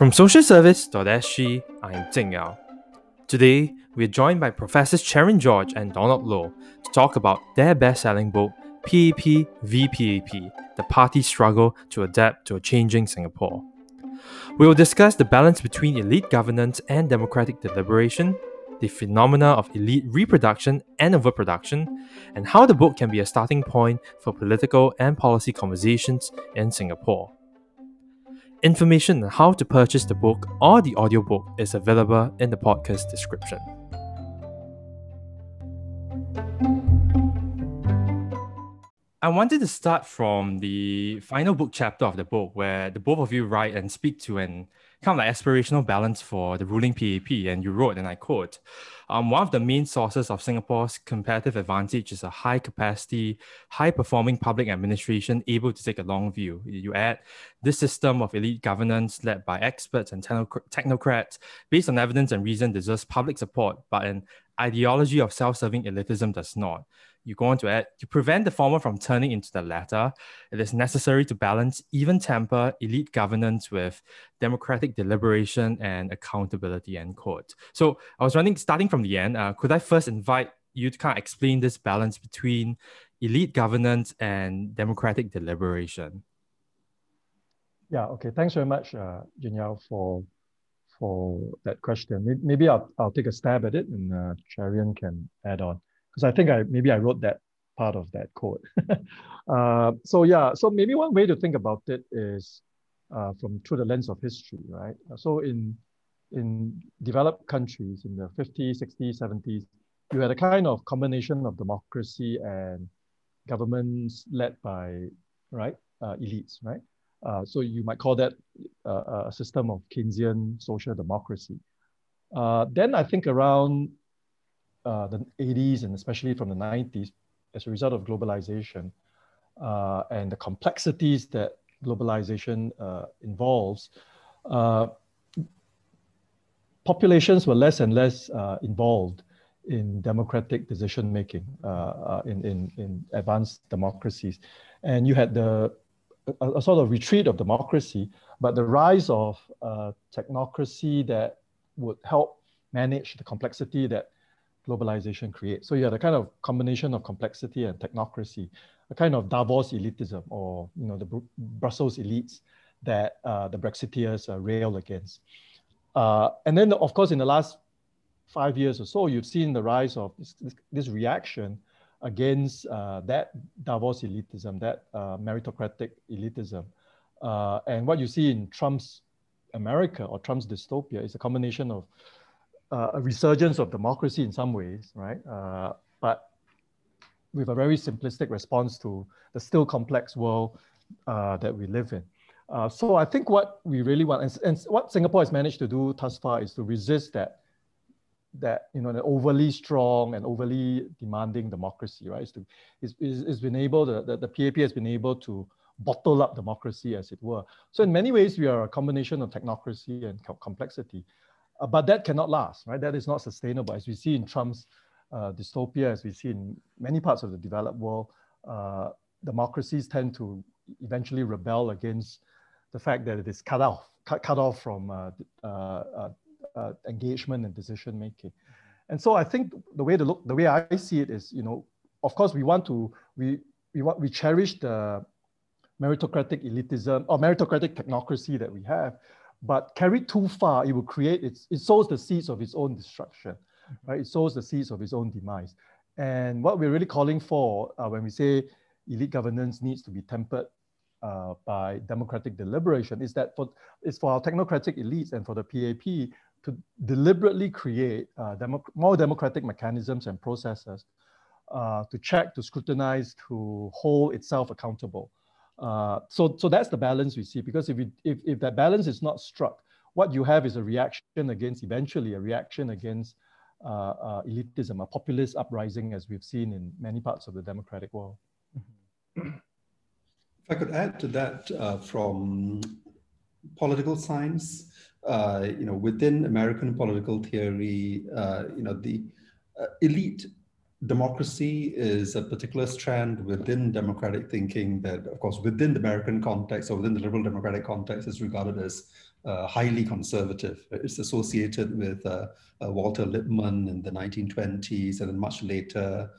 From socialservice.sg, I'm Ting Yao. Today, we are joined by Professors Cherian George and Donald Low to talk about their best-selling book, PAP v PAP, The Party Struggle to Adapt to a Changing Singapore. We will discuss the balance between elite governance and democratic deliberation, the phenomena of elite reproduction and overproduction, and how the book can be a starting point for political and policy conversations in Singapore. Information on how to purchase the book or the audiobook is available in the podcast description. I wanted to start from the final book chapter of the book, where the both of you write and speak to an kind of like aspirational balance for the ruling PAP. And you wrote, and I quote, um, one of the main sources of Singapore's competitive advantage is a high capacity, high performing public administration able to take a long view. You add, this system of elite governance led by experts and technocrats based on evidence and reason deserves public support, but an ideology of self serving elitism does not you go on to add to prevent the former from turning into the latter, it is necessary to balance even temper elite governance with democratic deliberation and accountability. End quote. So I was running starting from the end. Uh, could I first invite you to kind of explain this balance between elite governance and democratic deliberation? Yeah. Okay. Thanks very much, uh, for for that question. Maybe I'll, I'll take a stab at it and uh, Cherian can add on because I think I maybe I wrote that part of that code. uh, so yeah, so maybe one way to think about it is uh, from through the lens of history, right? So in in developed countries in the 50s, 60s, 70s, you had a kind of combination of democracy and governments led by right uh, elites, right? Uh, so you might call that uh, a system of Keynesian social democracy. Uh, then I think around uh, the 80s and especially from the 90s as a result of globalization uh, and the complexities that globalization uh, involves, uh, populations were less and less uh, involved in democratic decision making uh, in, in, in advanced democracies. And you had the a, a, sort of retreat of democracy, but the rise of technocracy that would help manage the complexity that globalization creates. So you had a kind of combination of complexity and technocracy, a kind of Davos elitism or you know the Br Brussels elites that uh, the Brexiteers uh, rail against. Uh, and then of course in the last five years or so, you've seen the rise of this, this, this reaction against uh, that Davos elitism, that uh, meritocratic elitism. Uh, and what you see in Trump's America or Trump's dystopia is a combination of uh, a resurgence of democracy in some ways, right? Uh, but with a very simplistic response to the still complex world uh, that we live in. Uh, so I think what we really want, and, and, what Singapore has managed to do thus far is to resist that, that you know, the overly strong and overly demanding democracy, right? It's, to, it's, it's been able, the, the, the PAP has been able to bottle up democracy, as it were. So in many ways, we are a combination of technocracy and complexity. Uh, but that cannot last, right? That is not sustainable. As we see in Trump's uh, dystopia, as we see in many parts of the developed world, uh, democracies tend to eventually rebel against the fact that it is cut off, cut, cut off from uh, uh, uh, engagement and decision making. And so I think the way to look, the way I see it is, you know, of course we want to, we, we want, we cherish the meritocratic elitism or meritocratic technocracy that we have, but carried too far, it will create, its, it sows the seeds of its own destruction, right? It sows the seeds of its own demise. And what we're really calling for uh, when we say elite governance needs to be tempered uh, by democratic deliberation is that for, it's for our technocratic elites and for the PAP to deliberately create uh, demo more democratic mechanisms and processes uh, to check, to scrutinize, to hold itself accountable uh, so, so that's the balance we see because if, if, if that balance is not struck, what you have is a reaction against, eventually a reaction against uh, uh, elitism, a populist uprising as we've seen in many parts of the democratic world. If I could add to that uh, from political science, uh, you know, within American political theory, you know, the elite democracy is a particular strand within democratic thinking that, of course, within the American context or within the liberal democratic context is regarded as uh, highly conservative. It's associated with uh, uh, Walter Lippmann in the 1920s and then much later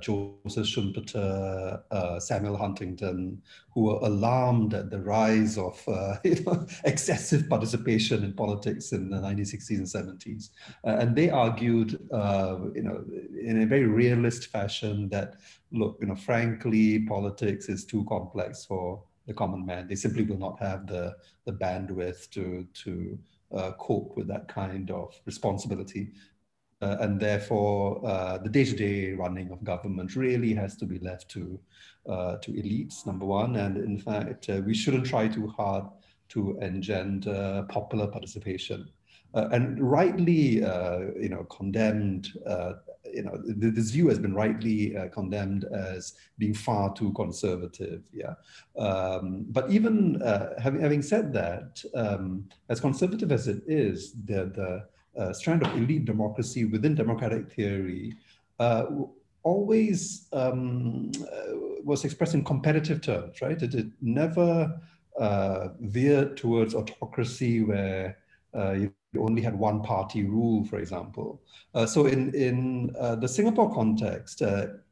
Joseph Schumpeter, uh, Samuel Huntington, who were alarmed at the rise of uh, you know, excessive participation in politics in the 1960s and 70s. Uh, and they argued, uh, you know, in a very realist fashion that, look, you know, frankly, politics is too complex for the common man. They simply will not have the, the bandwidth to, to uh, cope with that kind of responsibility. Uh, and therefore, uh, the day-to-day running of government really has to be left to uh, to elites. Number one, and in fact, uh, we shouldn't try too hard to engender popular participation. Uh, and rightly, uh, you know, condemned. you know, this view has been rightly condemned as being far too conservative. Yeah, um, but even having having said that, um, as conservative as it is, the the uh, strand of elite democracy within democratic theory uh, always um, uh, was expressed in competitive terms, right? It, it never uh, veered towards autocracy where uh, you only had one party rule, for example. So in, in the Singapore context,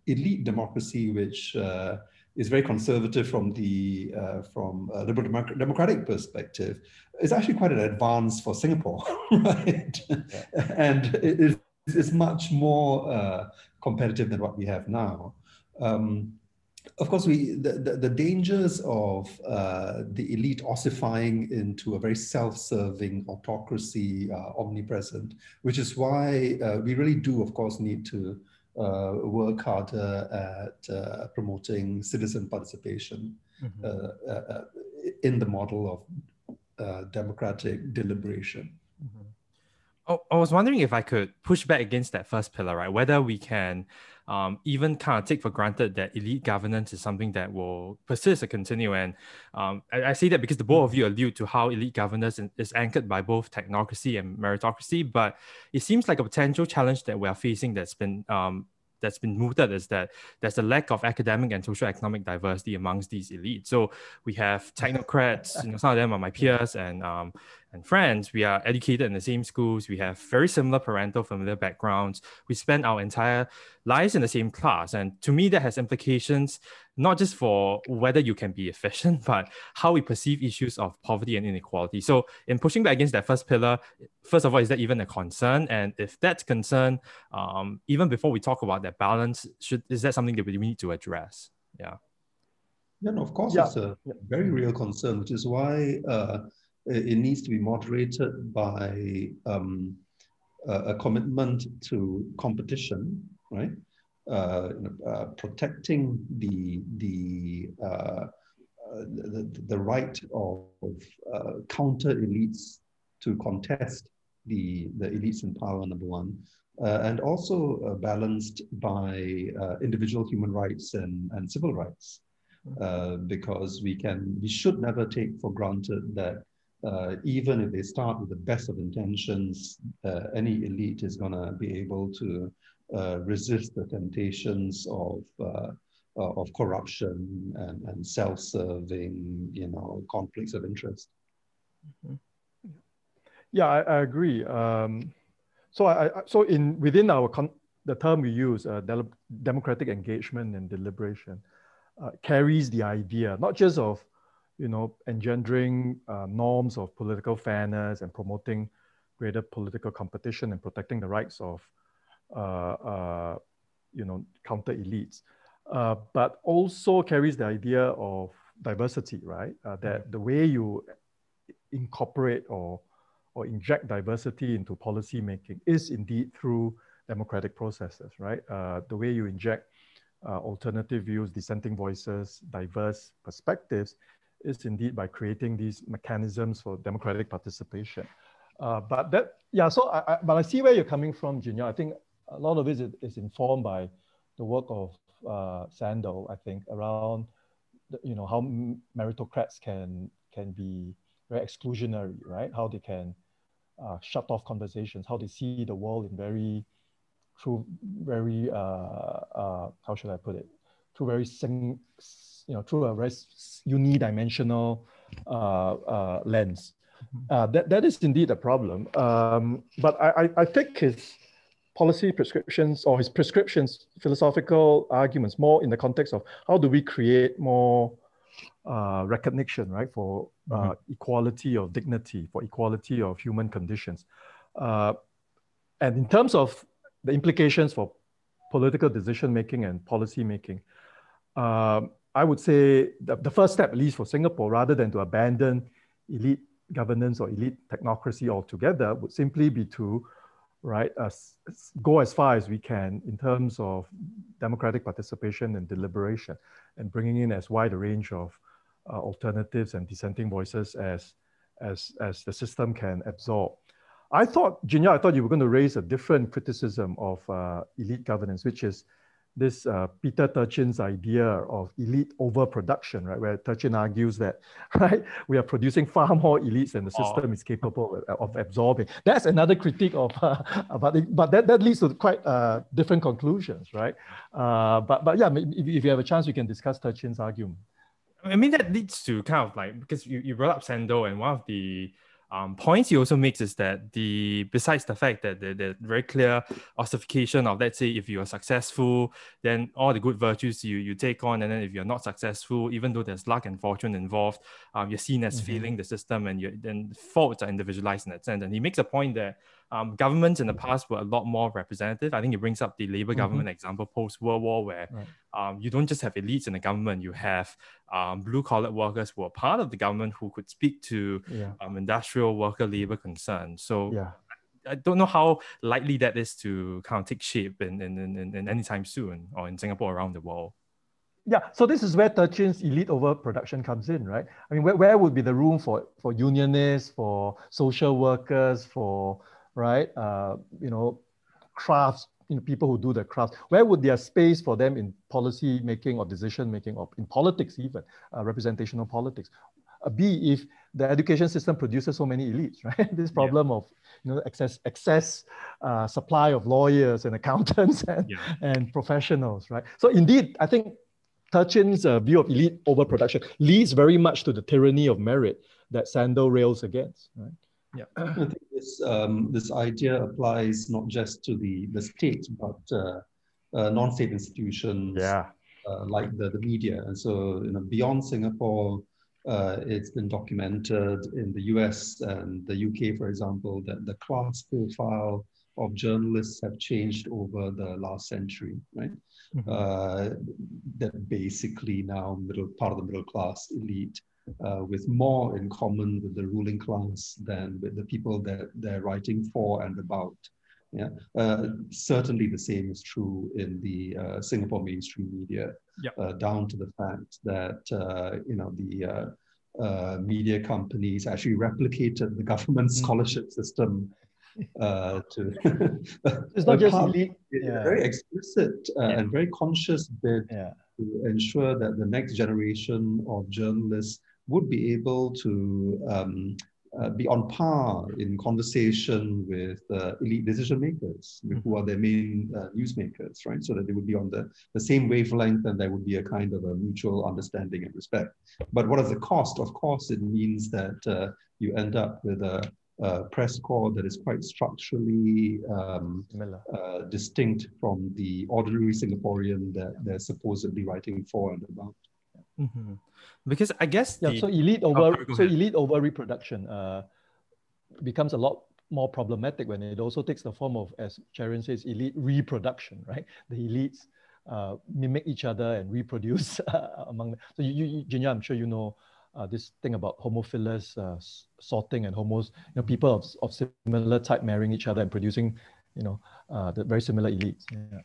elite democracy, which is very conservative from the uh, from a liberal democratic perspective is actually quite an advance for Singapore, right? Yeah. and it is much more uh, competitive than what we have now. Um, of course, we the, the, the dangers of uh, the elite ossifying into a very self-serving autocracy omnipresent, which is why uh, we really do, of course, need to work harder at uh, promoting citizen participation mm-hmm. Uh, in the model of democratic deliberation. Mm-hmm. Oh, I was wondering if I could push back against that first pillar, right? Whether we can um, even kind of take for granted that elite governance is something that will persist and continue. And um, I, I, say that because the both of you allude to how elite governance is anchored by both technocracy and meritocracy, but it seems like a potential challenge that we are facing that's been um, that's been mooted is that there's a lack of academic and social economic diversity amongst these elites. So we have technocrats, you know, some of them are my peers and um, and friends. We are educated in the same schools. We have very similar parental familiar backgrounds. We spend our entire lives in the same class. And to me, that has implications not just for whether you can be efficient, but how we perceive issues of poverty and inequality. So, in pushing back against that first pillar, first of all, is that even a concern? And if that's concern, um, even before we talk about that balance, should is that something that we need to address? Yeah. Yeah, no, of course, yeah. it's a very real concern, which is why uh, it needs to be moderated by um, a, commitment to competition, right? Uh, uh, protecting the the, uh, uh the the right of uh, counter elites to contest the the elites in power. Number one. Uh, and also balanced by individual human rights and, and civil rights, because we can we should never take for granted that uh, even if they start with the best of intentions, uh, any elite is going to be able to uh, resist the temptations of uh, of corruption and, and self-serving, you know, conflicts of interest. Mm-hmm. Yeah, I, I agree. Um, so, I, so in within our con- the term we use, uh, de- democratic engagement and deliberation, uh, carries the idea not just of you know, engendering uh, norms of political fairness and promoting greater political competition and protecting the rights of, you know, counter elites, uh, but also carries the idea of diversity, right? Uh, that mm-hmm. the way you incorporate or or inject diversity into policy making is indeed through democratic processes, right? Uh, the way you inject alternative views, dissenting voices, diverse perspectives is indeed by creating these mechanisms for democratic participation. Uh, but that, yeah, so I, I, but I see where you're coming from, Jin I think a lot of it is, is informed by the work of uh, Sandel, I think, around, the, you know, how meritocrats can, can be very exclusionary, right? How they can uh, shut off conversations, how they see the world in very through very uh, uh, how should I put it? Through very sing, you know, through a very unidimensional uh, uh, lens. Mm-hmm. Uh, that, that is indeed a problem. Um, but I, I, think his policy prescriptions or his prescriptions, philosophical arguments, more in the context of how do we create more uh, recognition, right, for uh, mm-hmm. equality of dignity, for equality of human conditions. Uh, and in terms of the implications for political decision making and policy making, um, I would say the, the first step, at least for Singapore, rather than to abandon elite governance or elite technocracy altogether, would simply be to right go as far as we can in terms of democratic participation and deliberation, and bringing in as wide a range of uh, alternatives and dissenting voices as as as the system can absorb. I thought, Jinya, I thought you were going to raise a different criticism of uh, elite governance, which is this uh, Peter Turchin's idea of elite overproduction, right? Where Turchin argues that, right, we are producing far more elites than the system oh. is capable of, absorbing. That's another critique of, uh, but, it, but that, that leads to quite uh, different conclusions, right? Uh, but, but yeah, if, if you have a chance, we can discuss Turchin's argument. I mean, that leads to kind of like, because you, you brought up Sandel and one of the um, points he also makes is that the besides the fact that the, the very clear ossification of let's say if you are successful then all the good virtues you you take on and then if you're not successful even though there's luck and fortune involved um, you're seen as mm-hmm. failing the system and you then faults are individualized in that sense and he makes a point that um, governments in the past were a lot more representative. I think it brings up the labor mm-hmm. government example post World War, where right. um, you don't just have elites in the government, you have um, blue collar workers who are part of the government who could speak to yeah. Um, industrial worker labor concerns. So yeah. I don't know how likely that is to kind of take shape in, in, in, in anytime soon or in Singapore around the world. Yeah, so this is where Turchin's elite overproduction comes in, right? I mean, where, where would be the room for, for unionists, for social workers, for right? Uh, you know, crafts, you know, people who do the crafts. Where would there space for them in policy making or decision making or in politics even, uh, representational politics? Uh, B, if the education system produces so many elites, right? this problem yeah. of you know excess excess uh, supply of lawyers and accountants and, yeah. and professionals, right? So indeed, I think Turchin's uh, view of elite overproduction leads very much to the tyranny of merit that Sandel rails against, right? Yeah, I think this um, this idea applies not just to the the state, but uh, uh, non-state institutions. Yeah. Uh, like the, the media, and so you know beyond Singapore, uh, it's been documented in the U.S. and the U.K., for example, that the class profile of journalists have changed over the last century, right? Mm-hmm. Uh, that basically now middle part of the middle class elite uh, with more in common with the ruling class than with the people that they're writing for and about. Yeah, uh, certainly the same is true in the uh, Singapore mainstream media. Yep. Uh, down to the fact that uh, you know the uh, media companies actually replicated the government mm. scholarship system uh, to it's not just elite. Yeah. very explicit uh, yeah. and very conscious bid yeah. to ensure that the next generation of journalists would be able to um, uh, be on par in conversation with uh, elite decision makers, who are their main uh, newsmakers, right? So that they would be on the, the same wavelength and there would be a kind of a mutual understanding and respect. But what is the cost? Of course, it means that uh, you end up with a, a, press corps that is quite structurally um, uh, distinct from the ordinary Singaporean that they're supposedly writing for and about. Mm-hmm. Because I guess yeah, the... so elite oh, over oh, so elite over reproduction uh, becomes a lot more problematic when it also takes the form of, as Cherian says, elite reproduction, right? The elites uh, mimic each other and reproduce uh, among them. So you, you Jinya, I'm sure you know uh, this thing about homophilous uh, sorting and homos, you know, people of, of similar type marrying each other and producing, you know, uh, the very similar elites. Yeah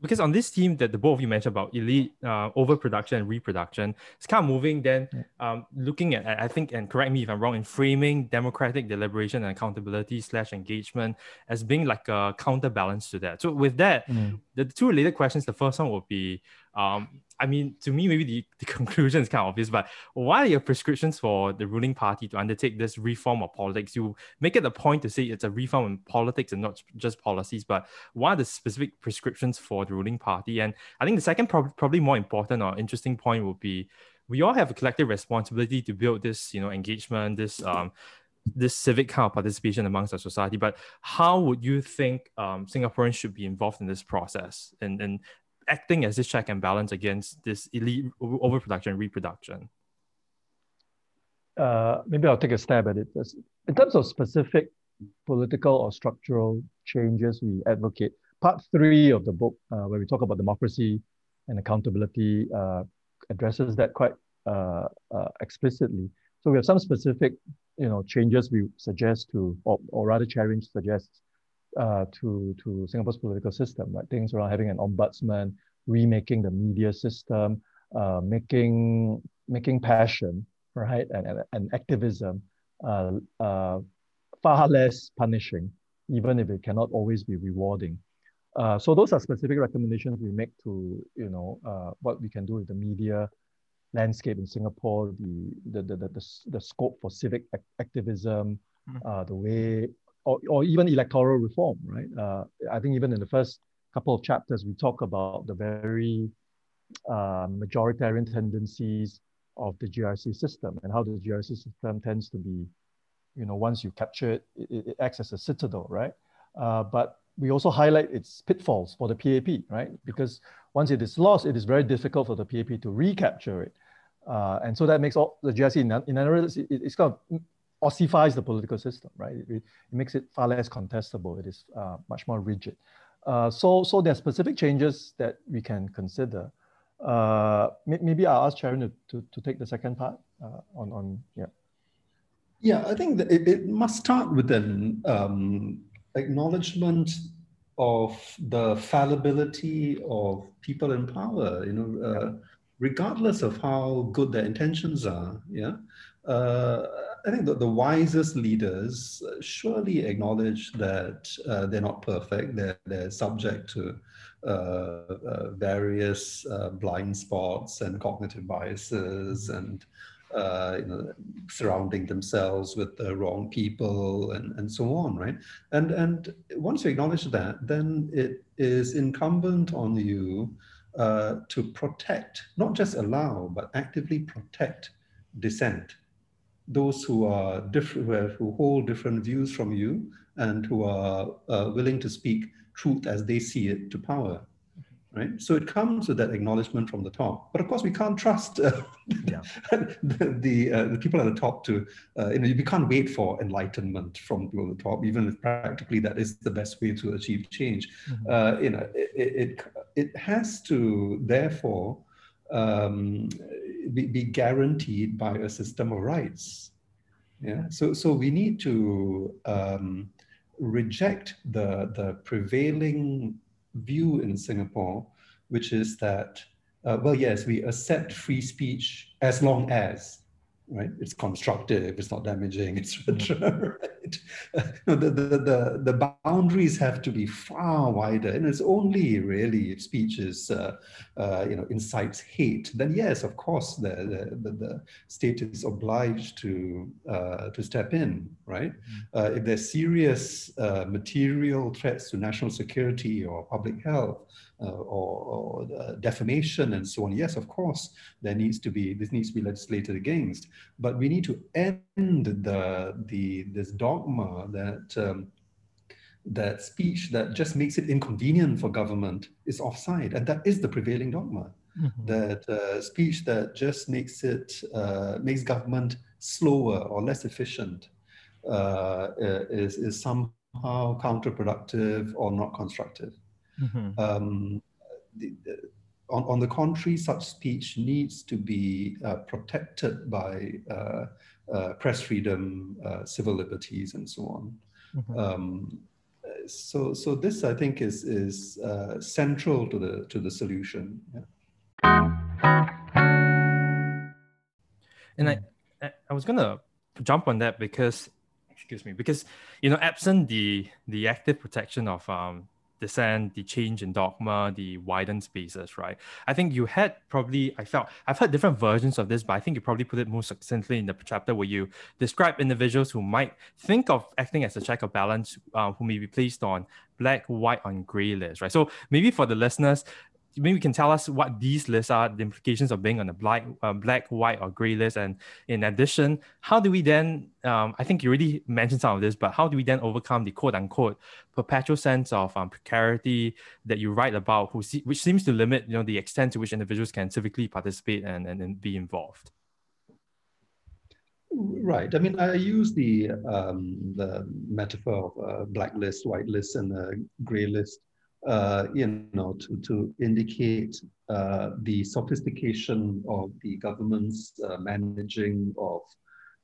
because on this team that the both of you mentioned about elite uh, overproduction and reproduction, it's kind of moving then um, looking at, I think, and correct me if I'm wrong, in framing democratic deliberation and accountability slash engagement as being like a counterbalance to that. So with that, mm. the two related questions, the first one would be, um, I mean, to me, maybe the, the conclusion is kind of obvious, but what are your prescriptions for the ruling party to undertake this reform of politics? You make it a point to say it's a reform in politics and not just policies, but what are the specific prescriptions for the ruling party? And I think the second, pro- probably more important or interesting point would be we all have a collective responsibility to build this, you know, engagement, this um, this civic kind of participation amongst our society. But how would you think um, Singaporeans should be involved in this process and, and acting as this check and balance against this elite overproduction and reproduction? Uh, maybe I'll take a stab at it. In terms of specific political or structural changes we advocate, part three of the book, uh, where we talk about democracy and accountability, uh, addresses that quite uh, uh, explicitly. So we have some specific, you know, changes we suggest to, or, or rather, Cherian suggests uh, to to Singapore's political system, right? Things around having an ombudsman, remaking the media system, uh, making making passion, right, and and, and activism uh, uh, far less punishing, even if it cannot always be rewarding. Uh, so those are specific recommendations we make to you know uh, what we can do with the media landscape in Singapore, the the the the, the scope for civic activism, mm. uh, the way or, or even electoral reform, right? Uh, I think even in the first couple of chapters, we talk about the very uh, majoritarian tendencies of the GRC system and how the GRC system tends to be, you know, once you capture it, it, it acts as a citadel, right? Uh, but we also highlight its pitfalls for the PAP, right? Because once it is lost, it is very difficult for the PAP to recapture it. Uh, and so that makes all the GRC in, in other words, it, it's kind of ossifies the political system, right? It, it makes it far less contestable. It is uh, much more rigid. Uh, so, so there are specific changes that we can consider. Uh, maybe I'll ask Cherian to, to, to, take the second part uh, on, on, yeah. Yeah, I think that it, it must start with an um, acknowledgement of the fallibility of people in power, you know, uh, yeah. regardless of how good their intentions are, yeah. Uh, I think that the wisest leaders surely acknowledge that uh, they're not perfect. They're, they're subject to uh, uh, various uh, blind spots and cognitive biases and uh, you know, surrounding themselves with the wrong people and, and so on, right? And, and once you acknowledge that, then it is incumbent on you uh, to protect, not just allow, but actively protect dissent those who are different, who hold different views from you and who are uh, willing to speak truth as they see it to power right so it comes with that acknowledgement from the top but of course we can't trust uh, yeah. the the, uh, the, people at the top to uh, you know we can't wait for enlightenment from people at the top even if practically that is the best way to achieve change mm-hmm. Uh, you know it, it, it has to therefore um, be, be, guaranteed by a system of rights. Yeah. So so we need to um, reject the the prevailing view in Singapore, which is that uh, well yes we accept free speech as long as right? It's constructive, it's not damaging, etc. right? the, the, the, the boundaries have to be far wider, and it's only really if speech is, uh, uh, you know, incites hate, then yes, of course, the, the, the state is obliged to, uh, to step in, right? Mm-hmm. if there's serious uh, material threats to national security or public health, uh, or, or uh, defamation and so on. Yes, of course, there needs to be this needs to be legislated against, but we need to end the the this dogma that. Um, that speech that just makes it inconvenient for government is offside, and that is the prevailing dogma. Mm-hmm. That uh, speech that just makes it uh, makes government slower or less efficient uh, is is somehow counterproductive or not constructive. Mm-hmm. Um, the, the, on, on, the contrary, such speech needs to be uh, protected by uh, uh, press freedom, uh, civil liberties, and so on. Mm-hmm. Um, so, so this I think is is uh, central to the to the solution. Yeah. And I, I was gonna jump on that because, excuse me, because you know, absent the the active protection of um, dissent, the change in dogma, the widened spaces, right? I think you had probably, I felt, I've heard different versions of this, but I think you probably put it more succinctly in the chapter where you describe individuals who might think of acting as a check of balance, uh, who may be placed on black, white, on gray list, right? So maybe for the listeners, maybe you can tell us what these lists are, the implications of being on a black, uh, black, white, or gray list, and in addition, how do we then? Um, I think you already mentioned some of this, but how do we then overcome the quote unquote perpetual sense of um, precarity that you write about, who which seems to limit you know the extent to which individuals can civically participate and, and, and be involved. Right. I mean, I use the um, the metaphor of uh, black list, white list, and the gray list uh, you know, to, to indicate uh, the sophistication of the government's uh, managing of,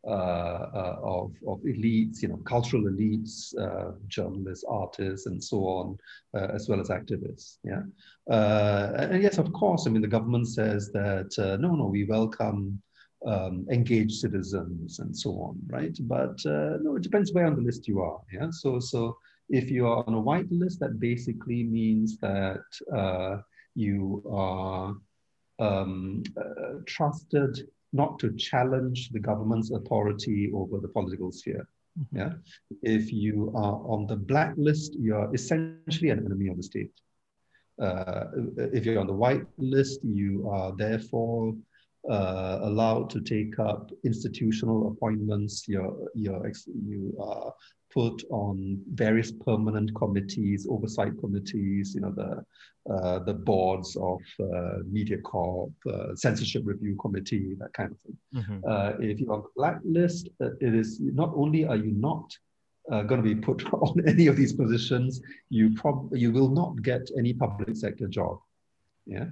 uh, uh, of, of elites, you know, cultural elites, uh, journalists, artists, and so on, as well as activists. Yeah. and yes, of course, I mean, the government says that, no, no, we welcome um, engaged citizens and so on, right? But no, it depends where on the list you are. Yeah. So, so if you are on a white list, that basically means that uh, you are um, uh, trusted not to challenge the government's authority over the political sphere. Mm-hmm. Yeah. If you are on the blacklist, you're essentially an enemy of the state. Uh, if you're on the white list, you are therefore uh, allowed to take up institutional appointments. You're, you're, you are put on various permanent committees, oversight committees, you know, the, uh, the boards of uh, MediaCorp, uh, censorship review committee, that kind of thing. Mm-hmm. Uh, if you're on the blacklist, uh, it is not only are you not uh, going to be put on any of these positions, you prob- you will not get any public sector job. Yeah.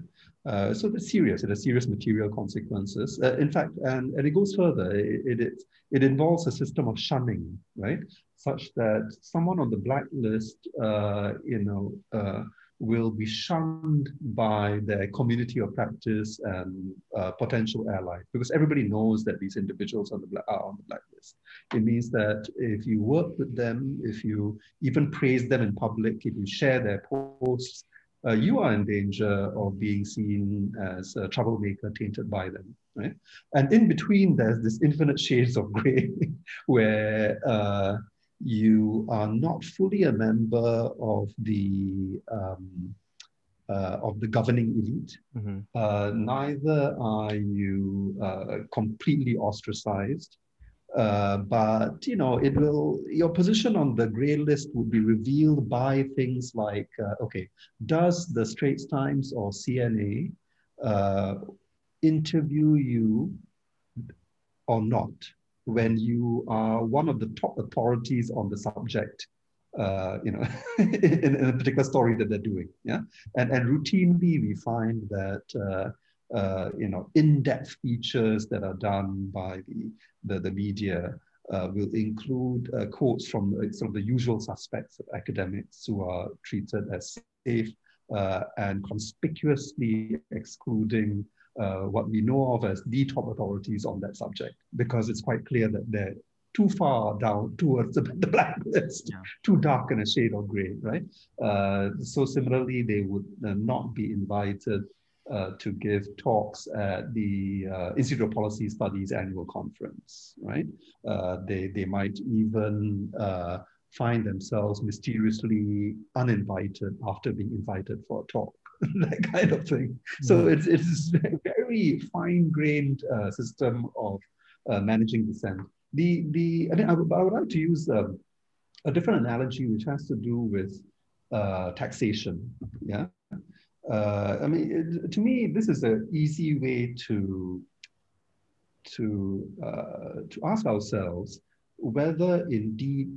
Uh, so it's serious. It has serious material consequences. Uh, in fact, and, and it goes further. It, it, it involves a system of shunning, right? Such that someone on the blacklist, uh, you know, uh, will be shunned by their community of practice and uh, potential allies because everybody knows that these individuals on the black, are on the blacklist. It means that if you work with them, if you even praise them in public, if you share their posts, uh, you are in danger of being seen as a troublemaker tainted by them, right? And in between, there's this infinite shades of gray where uh, you are not fully a member of the um, uh, of the governing elite. Mm-hmm. Uh, neither are you uh, completely ostracized. Uh, but you know, it will your position on the grey list would be revealed by things like, uh, okay, does the Straits Times or CNA uh, interview you or not when you are one of the top authorities on the subject? Uh, you know, in, in, a particular story that they're doing, yeah, and and routinely we find that uh, uh, you know, in-depth features that are done by the, the, the media uh, will include uh, quotes from uh, sort of the usual suspects of academics who are treated as safe uh, and conspicuously excluding uh, what we know of as the top authorities on that subject, because it's quite clear that they're too far down towards the, the blacklist, yeah. too dark in a shade of gray, right? so similarly, they would not be invited uh, to give talks at the uh, Institute of Policy Studies annual conference, right? Uh, they, they might even uh, find themselves mysteriously uninvited after being invited for a talk, that kind of thing. So mm-hmm. it's, it's a very fine-grained uh, system of uh, managing dissent. The, the, I, mean, I, would, I would like to use um, a different analogy which has to do with taxation, yeah? Uh, I mean, to me, this is an easy way to to uh, to ask ourselves whether indeed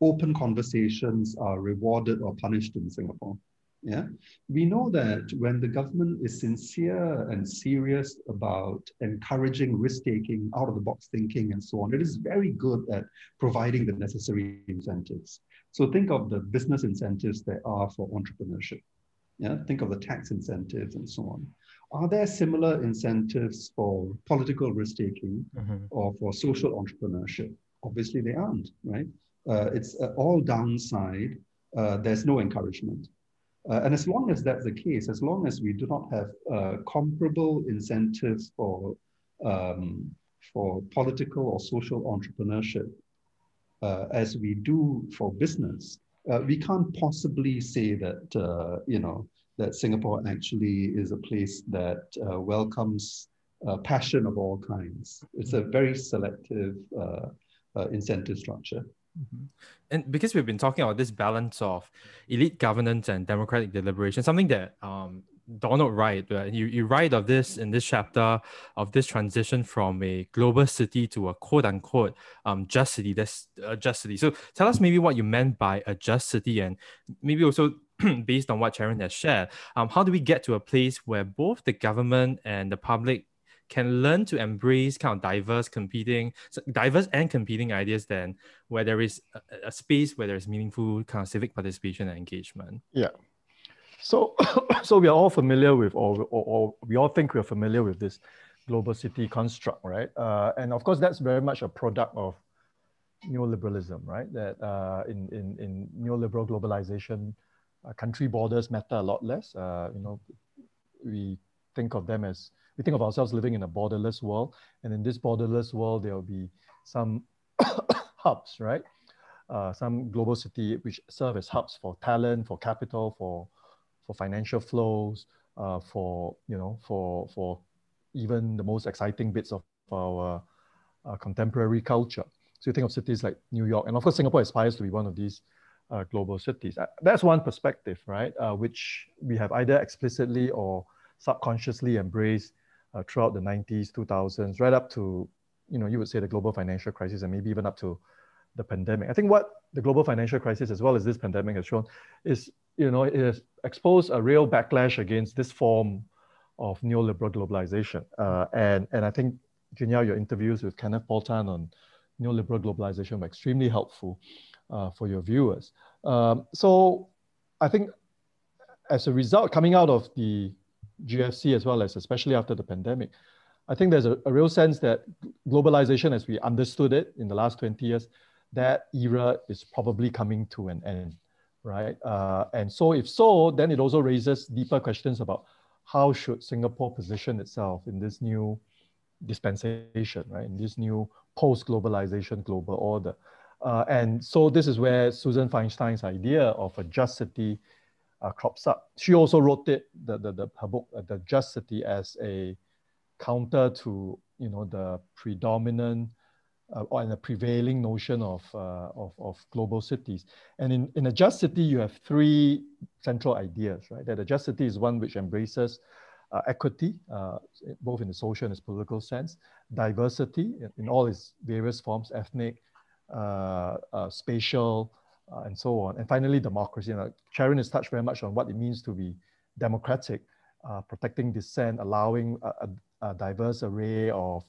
open conversations are rewarded or punished in Singapore. Yeah, we know that when the government is sincere and serious about encouraging risk taking, out of the box thinking, and so on, it is very good at providing the necessary incentives. So think of the business incentives there are for entrepreneurship. Yeah, think of the tax incentives and so on. Are there similar incentives for political risk taking mm-hmm. or for social entrepreneurship? Obviously, they aren't, right? Uh, it's uh, all downside. Uh, there's no encouragement. Uh, and as long as that's the case, as long as we do not have uh, comparable incentives for, um, for political or social entrepreneurship uh, as we do for business, uh, we can't possibly say that, uh, you know, that Singapore actually is a place that uh, welcomes passion of all kinds. It's a very selective incentive structure. Mm-hmm. And because we've been talking about this balance of elite governance and democratic deliberation, something that um, Donald Wright, uh, you, you write of this in this chapter of this transition from a global city to a quote unquote um, just city. That's a just city. So tell us maybe what you meant by a just city and maybe also based on what Cherian has shared, um, how do we get to a place where both the government and the public can learn to embrace kind of diverse competing diverse and competing ideas then where there is a, a space where there's meaningful kind of civic participation and engagement yeah so so we are all familiar with or, or, or, we all think we're familiar with this global city construct right uh, and of course that's very much a product of neoliberalism right that uh, in, in, in neoliberal globalization uh, country borders matter a lot less uh, you know we think of them as we think of ourselves living in a borderless world. And in this borderless world, there will be some hubs, right? Uh, some global city which serve as hubs for talent, for capital, for for financial flows, uh, for you know, for for even the most exciting bits of our uh, contemporary culture. So you think of cities like New York, and of course Singapore aspires to be one of these uh, global cities. Uh, that's one perspective, right? Uh, which we have either explicitly or subconsciously embraced uh, throughout the 90s, 2000s, right up to, you know, you would say the global financial crisis and maybe even up to the pandemic. I think what the global financial crisis, as well as this pandemic, has shown is, you know, it has exposed a real backlash against this form of neoliberal globalization. Uh, and, and I think, Junya, your interviews with Kenneth Paul Tan on neoliberal globalization were extremely helpful uh, for your viewers. Um, so I think as a result, coming out of the GFC as well as especially after the pandemic, I think there's a, a, real sense that globalization as we understood it in the last 20 years, that era is probably coming to an end, right? Uh, and so if so, then it also raises deeper questions about how should Singapore position itself in this new dispensation, right? In this new post-globalization global order. Uh, and so this is where Susan Fainstein's idea of a just city uh, crops up. She also wrote it, the, the, the, her book, uh, The Just City, as a counter to you know the predominant uh, or the prevailing notion of, uh, of, of global cities. And in, in a just city, you have three central ideas, right? That a just city is one which embraces uh, equity, uh, both in the social and its political sense, diversity in, in all its various forms, ethnic, uh, uh, spatial, and so on. And finally, democracy. Know, Cherian has touched very much on what it means to be democratic, protecting dissent, allowing a, a, a, diverse array of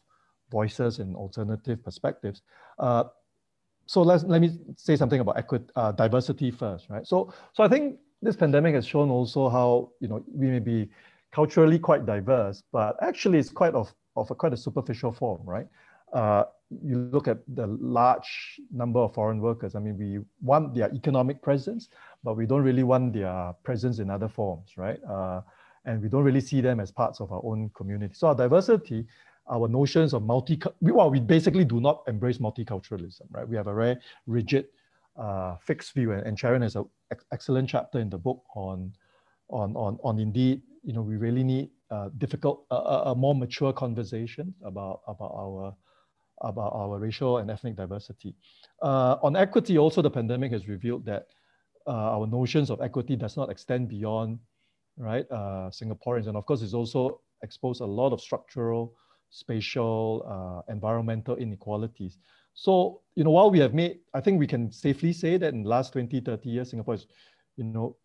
voices and alternative perspectives. Uh, so let's, let me say something about equity, uh, diversity first, right? So, so I think this pandemic has shown also how, you know, we may be culturally quite diverse, but actually it's quite of, of a quite a superficial form, right? Uh, you look at the large number of foreign workers. I mean, we want their economic presence, but we don't really want their presence in other forms, right? Uh, and we don't really see them as parts of our own community. So our diversity, our notions of multi, well, we basically do not embrace multiculturalism, right? We have a very rigid, uh, fixed view, and, and Cherian has an excellent chapter in the book on, on, on, on indeed, you know, we really need uh, difficult, a more mature conversation about about our about our racial and ethnic diversity. Uh, on equity, also the pandemic has revealed that uh, our notions of equity does not extend beyond right uh, Singaporeans, and of course, it's also exposed a lot of structural, spatial, uh, environmental inequalities. So, you know, while we have made, I think we can safely say that in the last 20, 30 years, Singapore is, you know,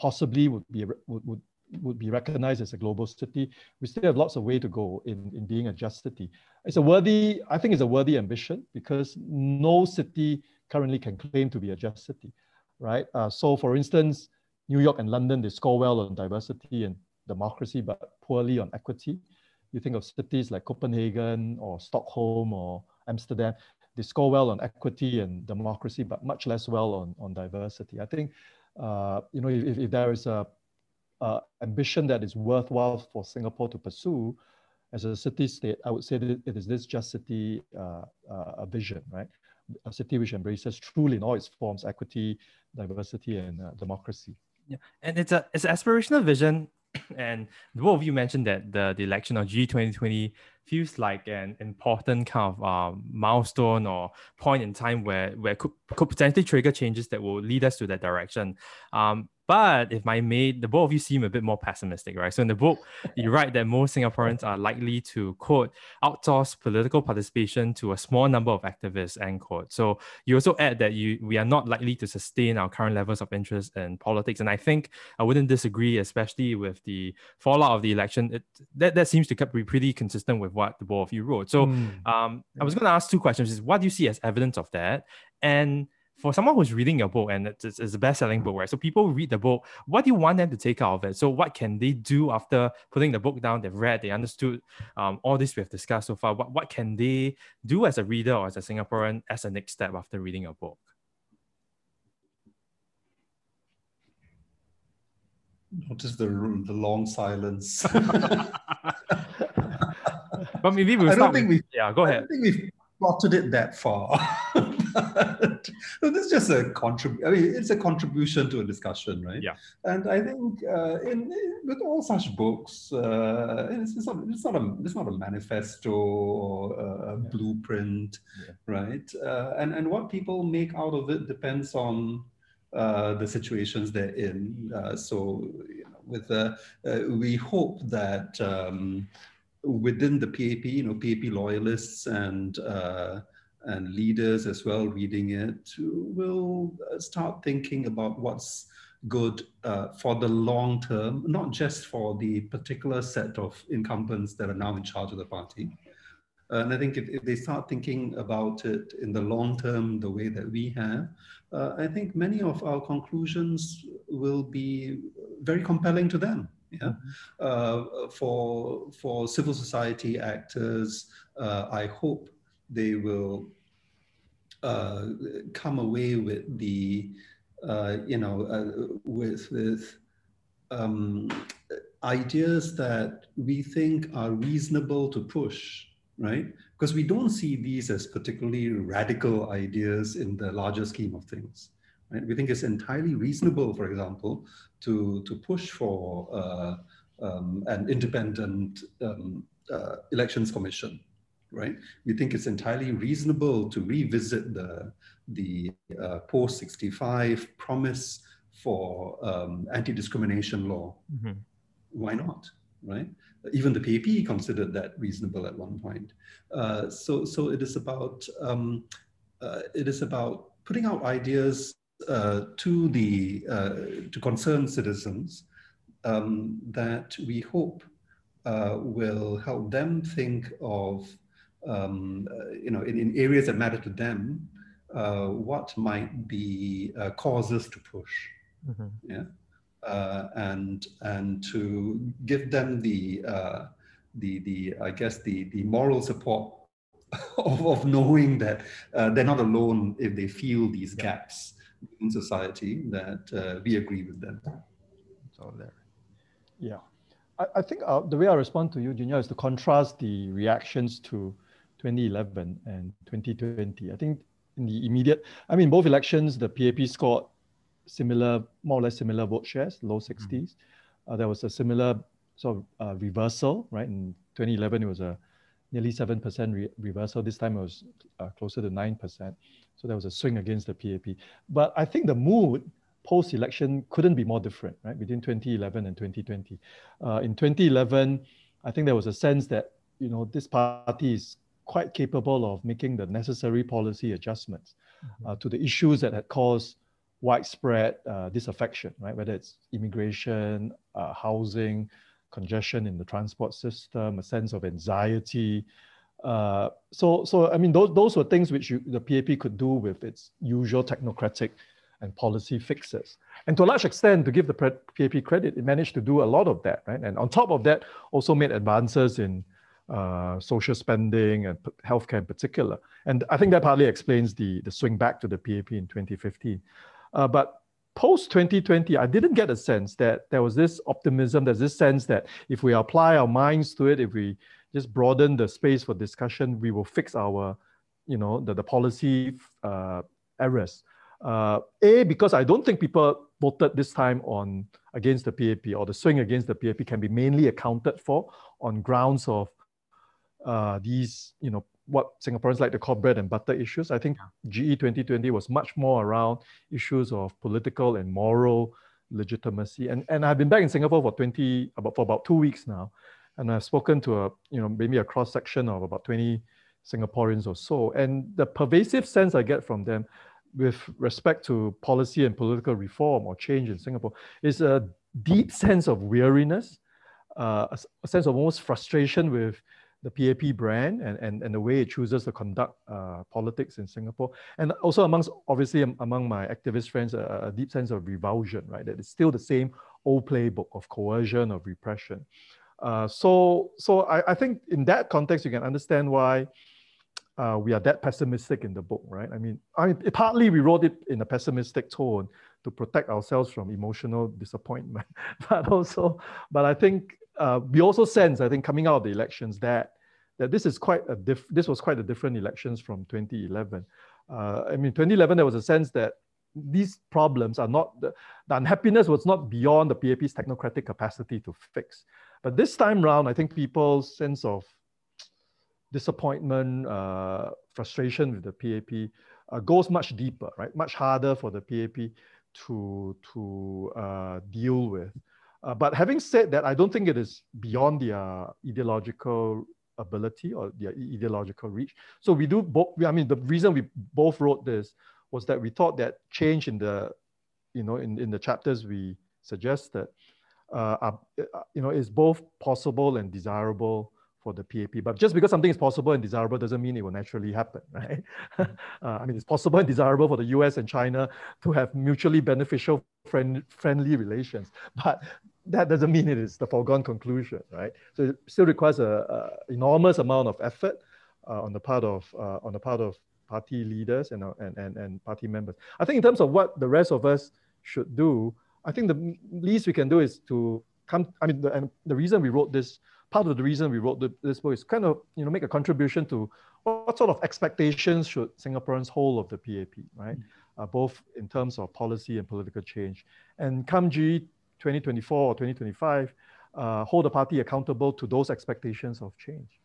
possibly would be would, would would be recognized as a global city. We still have lots of way to go in, in being a just city. It's a worthy, I think it's a worthy ambition because no city currently can claim to be a just city, right? Uh, so for instance, New York and London, they score well on diversity and democracy, but poorly on equity. You think of cities like Copenhagen or Stockholm or Amsterdam, they score well on equity and democracy, but much less well on, on diversity. I think uh, you know, if, if there is a, ambition that is worthwhile for Singapore to pursue as a city state, I would say that it is this just city uh, uh, vision, right? A city which embraces truly in all its forms equity, diversity, and uh, democracy. Yeah, and it's a it's an aspirational vision and both of you mentioned that the, the election of GE2020 feels like an important kind of um, milestone or point in time where, where could, could potentially trigger changes that will lead us to that direction. Um, but if I may, the both of you seem a bit more pessimistic, right? So in the book, you write that most Singaporeans are likely to quote outsource political participation to a small number of activists, end quote. So you also add that you we are not likely to sustain our current levels of interest in politics. And I think I wouldn't disagree, especially with the fallout of the election. It, that, that seems to be pretty consistent with what the both of you wrote. So mm. um, I was going to ask two questions: is what do you see as evidence of that? And for someone who's reading your book and it's, it's a best-selling book, right? So people read the book. What do you want them to take out of it? So what can they do after putting the book down? They've read, they understood um, all this we've discussed so far. What what can they do as a reader or as a Singaporean as a next step after reading your book? Notice the the long silence. but maybe we'll I don't think we. Yeah, go ahead. I don't think we've plotted it that far. but this is just a contribute. I mean, it's a contribution to a discussion, right? Yeah. And I think uh, in, in, with all such books, uh, it's, it's, not, it's not a it's not a manifesto or a yeah. blueprint, yeah. right? Uh, and and what people make out of it depends on uh, the situations they're in. Uh, so, you know, with uh, we hope that. Um, within the PAP, you know, PAP loyalists and uh, and leaders as well reading it will uh, start thinking about what's good uh, for the long term, not just for the particular set of incumbents that are now in charge of the party. And I think if, if they start thinking about it in the long term, the way that we have, uh, I think many of our conclusions will be very compelling to them yeah uh, for for civil society actors uh, i hope they will uh, come away with the uh, you know uh, with with um, ideas that we think are reasonable to push right because we don't see these as particularly radical ideas in the larger scheme of things Right? We think it's entirely reasonable, for example, to, to push for uh, um, an independent um, uh, elections commission, right? We think it's entirely reasonable to revisit the, the uh, post-65 promise for um, anti-discrimination law. Mm-hmm. Why not, right? Even the PAP considered that reasonable at one point. Uh, so, so it is about um, uh, it is about putting out ideas uh, to the uh, to concerned citizens um, that we hope uh, will help them think of um, uh, you know in, in, areas that matter to them uh, what might be uh, causes to push mm-hmm. yeah and and to give them the the the I guess the the moral support of, of knowing that they're not alone if they feel these yeah. gaps in society that uh, we agree with them. It's all there. Yeah. I, I think uh, the way I respond to you, Junior, is to contrast the reactions to 2011 and 2020. I think in the immediate, I mean, both elections, the PAP scored similar, more or less similar vote shares, low 60s. Mm-hmm. Uh, there was a similar sort of uh, reversal, right? In 2011, it was a nearly 7% re- reversal. This time it was uh, closer to 9%. So there was a swing against the PAP. But I think the mood post-election couldn't be more different, right, between 2011 and 2020. Uh, in 2011, I think there was a sense that, you know, this party is quite capable of making the necessary policy adjustments mm-hmm. uh, to the issues that had caused widespread uh, disaffection, right, whether it's immigration, uh, housing, congestion in the transport system, a sense of anxiety, uh, so, so I mean, those, those were things which you, the PAP could do with its usual technocratic and policy fixes. And to a large extent, to give the PAP credit, it managed to do a lot of that, right? And on top of that, also made advances in uh, social spending and healthcare in particular. And I think that partly explains the, the swing back to the PAP in 2015. Uh, but post 2020, I didn't get a sense that there was this optimism, there's this sense that if we apply our minds to it, if we just broaden the space for discussion, we will fix our, you know, the, the policy uh, errors. Uh, a, because I don't think people voted this time on against the PAP or the swing against the PAP can be mainly accounted for on grounds of uh, these, you know, what Singaporeans like to call bread and butter issues. I think GE 2020 was much more around issues of political and moral legitimacy. And, and I've been back in Singapore for 20, about, for about two weeks now. And I've spoken to a, you know, maybe a cross section of about 20 Singaporeans or so. And the pervasive sense I get from them with respect to policy and political reform or change in Singapore is a deep sense of weariness, uh, a, a sense of almost frustration with the PAP brand and, and, and the way it chooses to conduct uh, politics in Singapore. And also amongst, obviously among my activist friends, a, a, deep sense of revulsion, right? That it's still the same old playbook of coercion, of repression. Uh, so so I, I think in that context, you can understand why uh, we are that pessimistic in the book, right? I mean, I mean, partly we wrote it in a pessimistic tone to protect ourselves from emotional disappointment, but also, but I think uh, we also sense, I think, coming out of the elections that that this is quite a diff- this was quite a different elections from 2011. Uh, I mean, 2011 there was a sense that these problems are not the, the, unhappiness was not beyond the PAP's technocratic capacity to fix. But this time round, I think people's sense of disappointment, uh, frustration with the PAP uh, goes much deeper, right? Much harder for the PAP to to uh, deal with. Uh, but having said that, I don't think it is beyond their ideological ability or their ideological reach. So we do both. I mean, the reason we both wrote this was that we thought that change in the, you know, in, in the chapters we suggested, uh, are, uh, you know, is both possible and desirable for the PAP. But just because something is possible and desirable doesn't mean it will naturally happen, right? uh, I mean, it's possible and desirable for the US and China to have mutually beneficial, friend, friendly relations. But that doesn't mean it is the foregone conclusion, right? So it still requires a, a enormous amount of effort uh, on the part of uh, on the part of party leaders and, and, and, and party members. I think in terms of what the rest of us should do, I think the least we can do is to come. I mean, the, and the reason we wrote this, part of the reason we wrote the, this book is kind of you know make a contribution to what sort of expectations should Singaporeans hold of the PAP, right? Mm-hmm. Uh, both in terms of policy and political change. And come GE 2024 or 2025 uh, hold the party accountable to those expectations of change.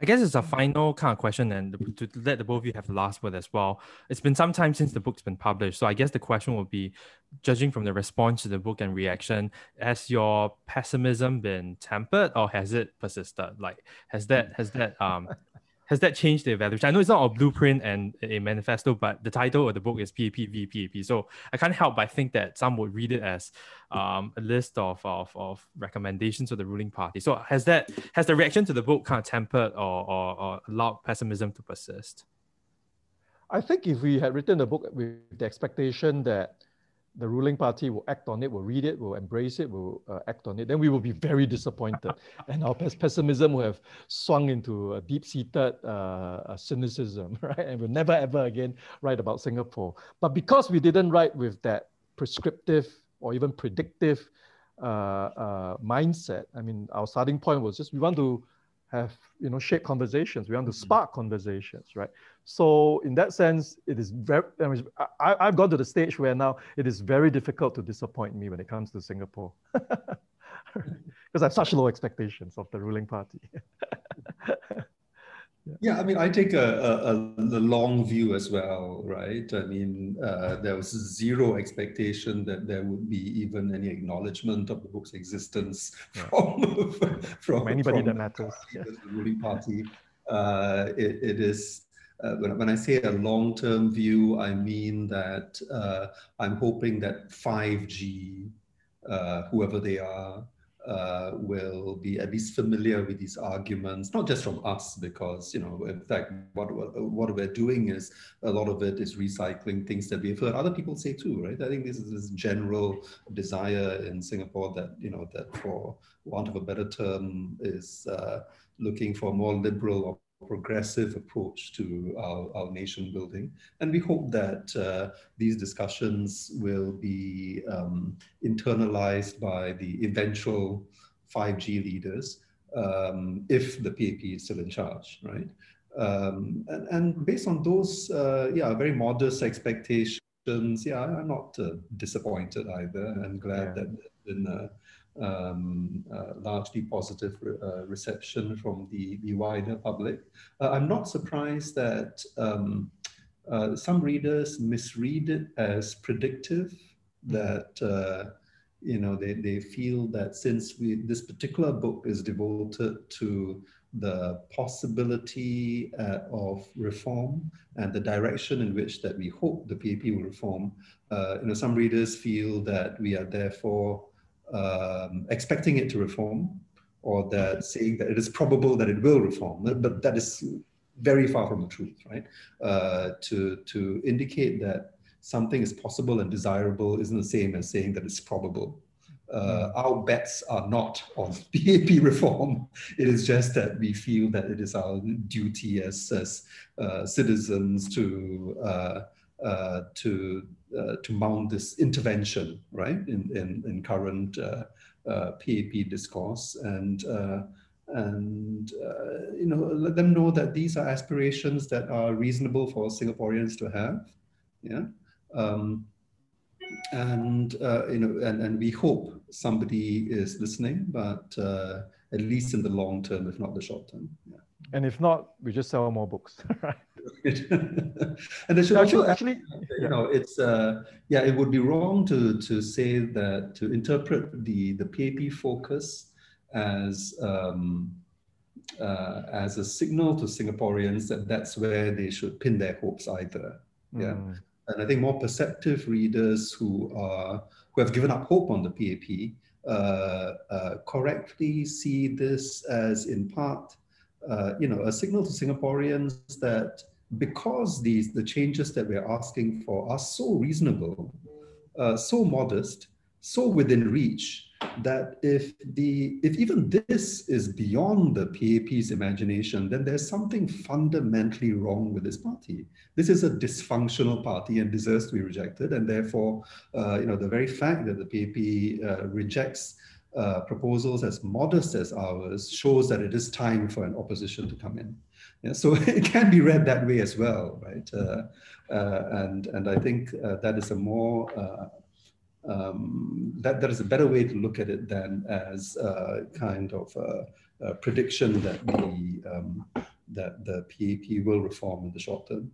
I guess it's a final kind of question, and to let the both of you have the last word as well. It's been some time since the book's been published, so I guess the question will be, judging from the response to the book and reaction, has your pessimism been tempered or has it persisted? Like, has that has that um has that changed the evaluation? I know it's not a blueprint and a manifesto, but the title of the book is PAP v PAP. So I can't help but think that some would read it as um, a list of, of, of recommendations of the ruling party. So has that has the reaction to the book kind of tempered or, or, or allowed pessimism to persist? I think if we had written the book with the expectation that the ruling party will act on it, will read it, will embrace it, will uh, act on it, then we will be very disappointed. and our pessimism will have swung into a deep-seated uh, cynicism, right? And we'll never, ever again write about Singapore. But because we didn't write with that prescriptive or even predictive uh, uh mindset, I mean, our starting point was just we want to have you know shape conversations. We want to mm-hmm. spark conversations right? So in that sense it is very I mean, I, i've gone to the stage where now it is very difficult to disappoint me when it comes to singapore. Because i have such low expectations of the ruling party Yeah, I mean, I take a, a, a, long view as well, right? I mean, uh, there was zero expectation that there would be even any acknowledgement of the book's existence yeah. from, from anybody from that matters. Yeah. The ruling party. Uh, it, it is uh, when, when I say a long-term view, I mean that uh, I'm hoping that 5G, uh, whoever they are, uh, will be at least familiar with these arguments, not just from us, because you know, in fact, what what we're doing is a lot of it is recycling things that we've heard other people say too, right? I think this is this general desire in Singapore that you know that, for want of a better term, is uh, looking for more liberal progressive approach to our, our nation building. And we hope that uh, these discussions will be um, internalized by the eventual 5G leaders um, if the PAP is still in charge, right? Um, and, and, based on those, uh, yeah, very modest expectations, yeah, I'm not uh, disappointed either. I'm glad yeah. that in uh, um, uh, largely positive re uh, reception from the, the wider public. Uh, I'm not surprised that um, uh, some readers misread it as predictive, that uh, you know they, they feel that since we, this particular book is devoted to the possibility uh, of reform and the direction in which that we hope the PAP will reform, you know, some readers feel that we are therefore um, expecting it to reform or that saying that it is probable that it will reform, but that is very far from the truth, right? Uh, to, to indicate that something is possible and desirable isn't the same as saying that it's probable. Uh, hmm. our bets are not on PAP reform. It is just that we feel that it is our duty as, as uh, citizens to uh, uh, to to mount this intervention, right, in in, in current PAP uh, discourse, and and you know let them know that these are aspirations that are reasonable for Singaporeans to have, yeah. Um, and uh, you know, and, and we hope somebody is listening, but uh, at least in the long term, if not the short term. Yeah. And if not, we just sell more books, right? and they should also actually, you know, it's uh, yeah, it would be wrong to to say that to interpret the the PAP focus as um, uh, as a signal to Singaporeans that that's where they should pin their hopes either. Yeah, mm. and I think more perceptive readers who are who have given up hope on the PAP uh, uh, correctly see this as in part. Uh, you know, a signal to Singaporeans that because these the changes that we're asking for are so reasonable, uh, so modest, so within reach that if the if even this is beyond the PAP's imagination, then there's something fundamentally wrong with this party. This is a dysfunctional party and deserves to be rejected. And therefore, uh, you know, the very fact that the PAP uh, rejects uh, proposals as modest as ours shows that it is time for an opposition to come in. Yeah, so it can be read that way as well, right? Uh, uh, and and I think uh, that is a more uh, um, that that is a better way to look at it than as a kind of a, a prediction that the um, that the PAP will reform in the short term.